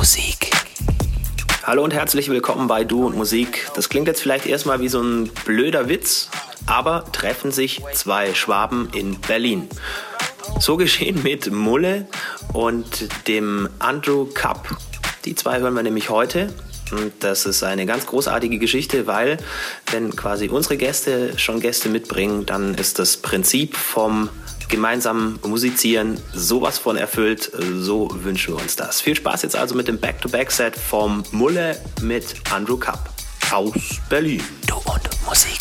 Musik. Hallo und herzlich willkommen bei Du und Musik. Das klingt jetzt vielleicht erstmal wie so ein blöder Witz, aber treffen sich zwei Schwaben in Berlin. So geschehen mit Mulle und dem Andrew Cup. Die zwei hören wir nämlich heute. Und das ist eine ganz großartige Geschichte, weil wenn quasi unsere Gäste schon Gäste mitbringen, dann ist das Prinzip vom gemeinsamen Musizieren sowas von erfüllt. So wünschen wir uns das. Viel Spaß jetzt also mit dem Back-to-Back-Set vom Mulle mit Andrew Cup aus Berlin. Du und Musik.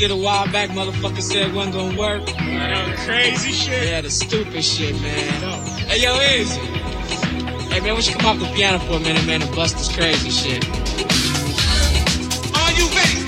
you a while back, motherfucker said it wasn't gonna work. Man, crazy shit. Yeah, the stupid shit, man. No. Hey, yo, Izzy. Hey, man, would you come off the piano for a minute, man, and bust this crazy shit? Are you ready?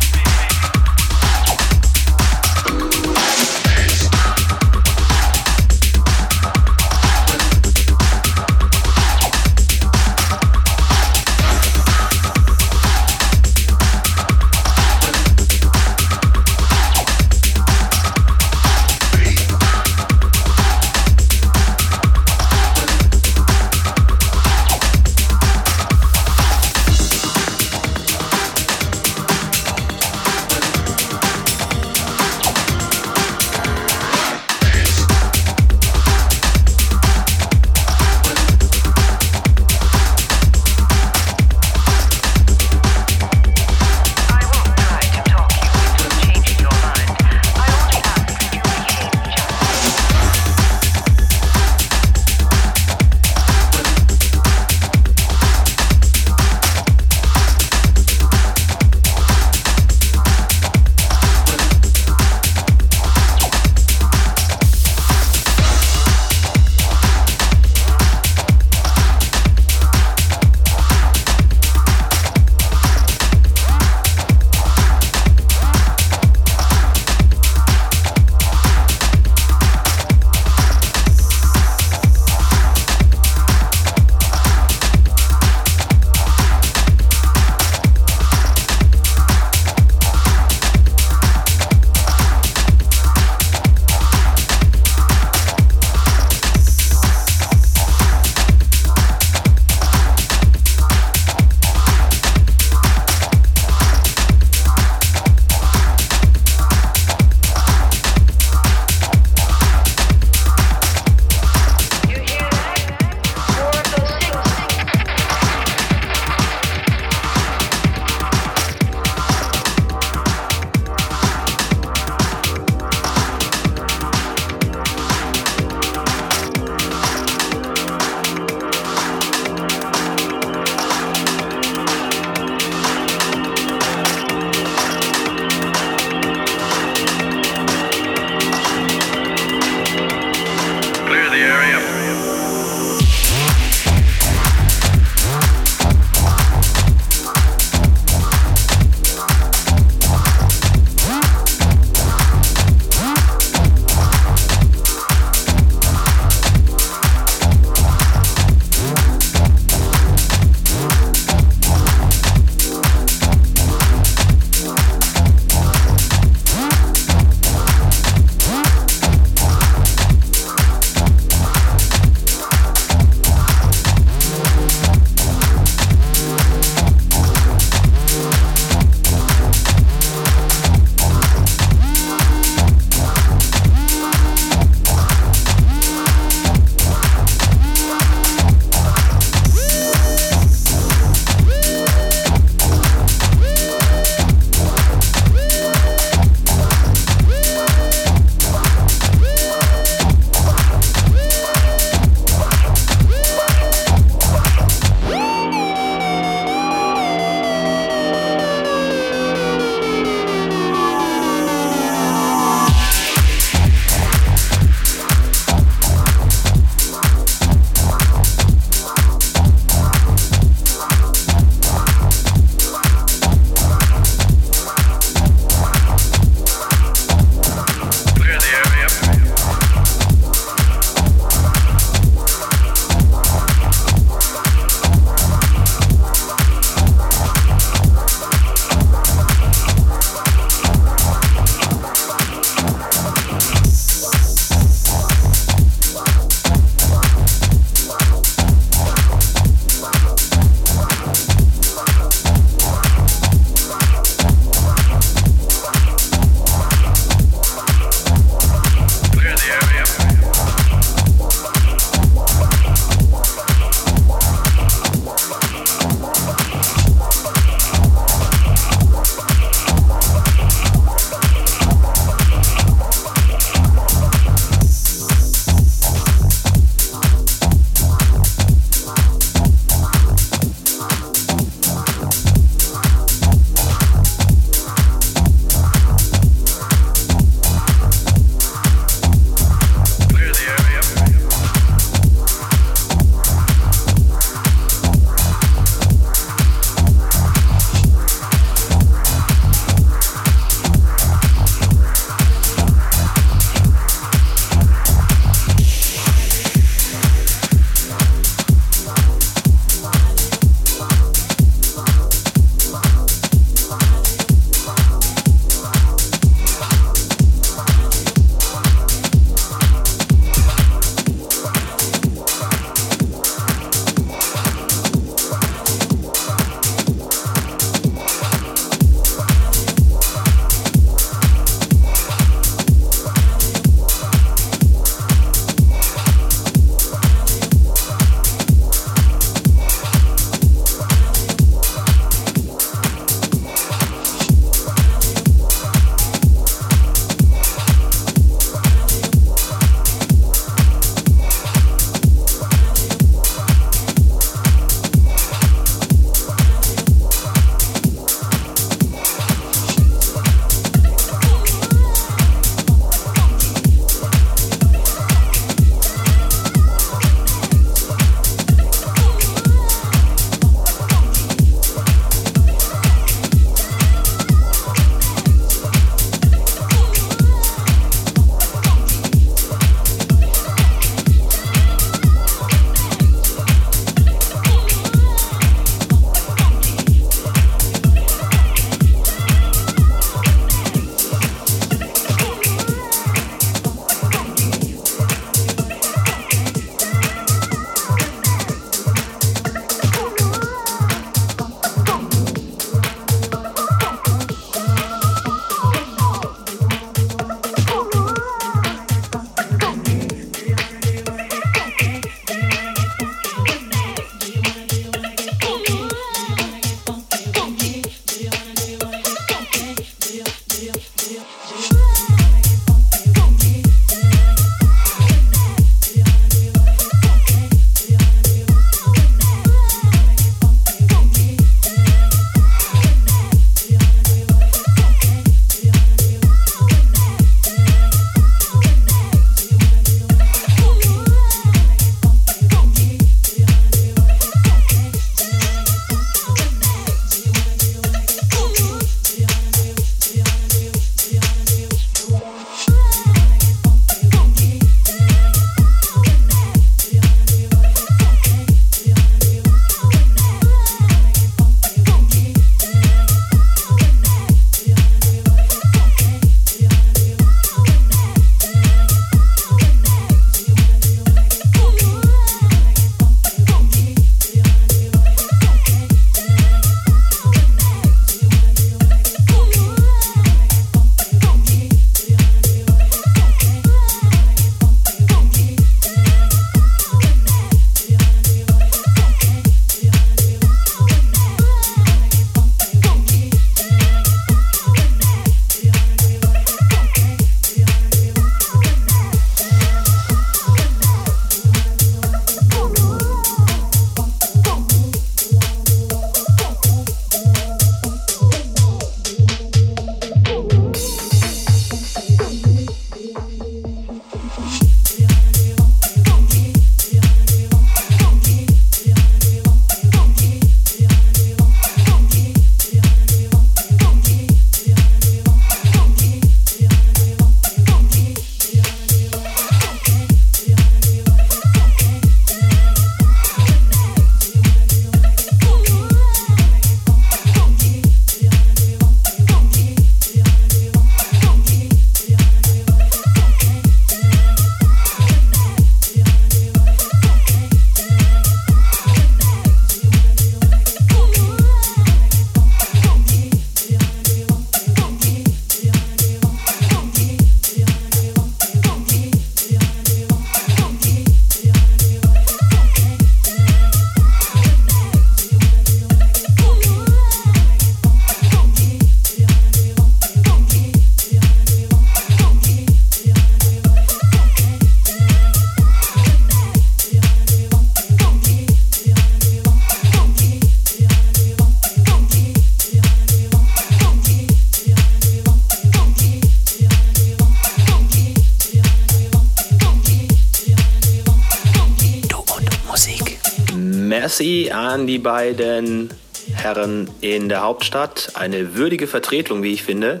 Merci an die beiden Herren in der Hauptstadt. Eine würdige Vertretung, wie ich finde.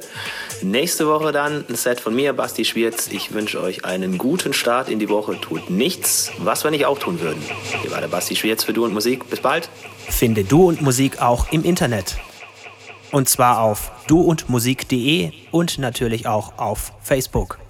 Nächste Woche dann ein Set von mir, Basti Schwierz. Ich wünsche euch einen guten Start in die Woche. Tut nichts, was wir nicht auch tun würden. Hier war der Basti Schwierz für Du und Musik. Bis bald. Finde Du und Musik auch im Internet. Und zwar auf duundmusik.de und natürlich auch auf Facebook.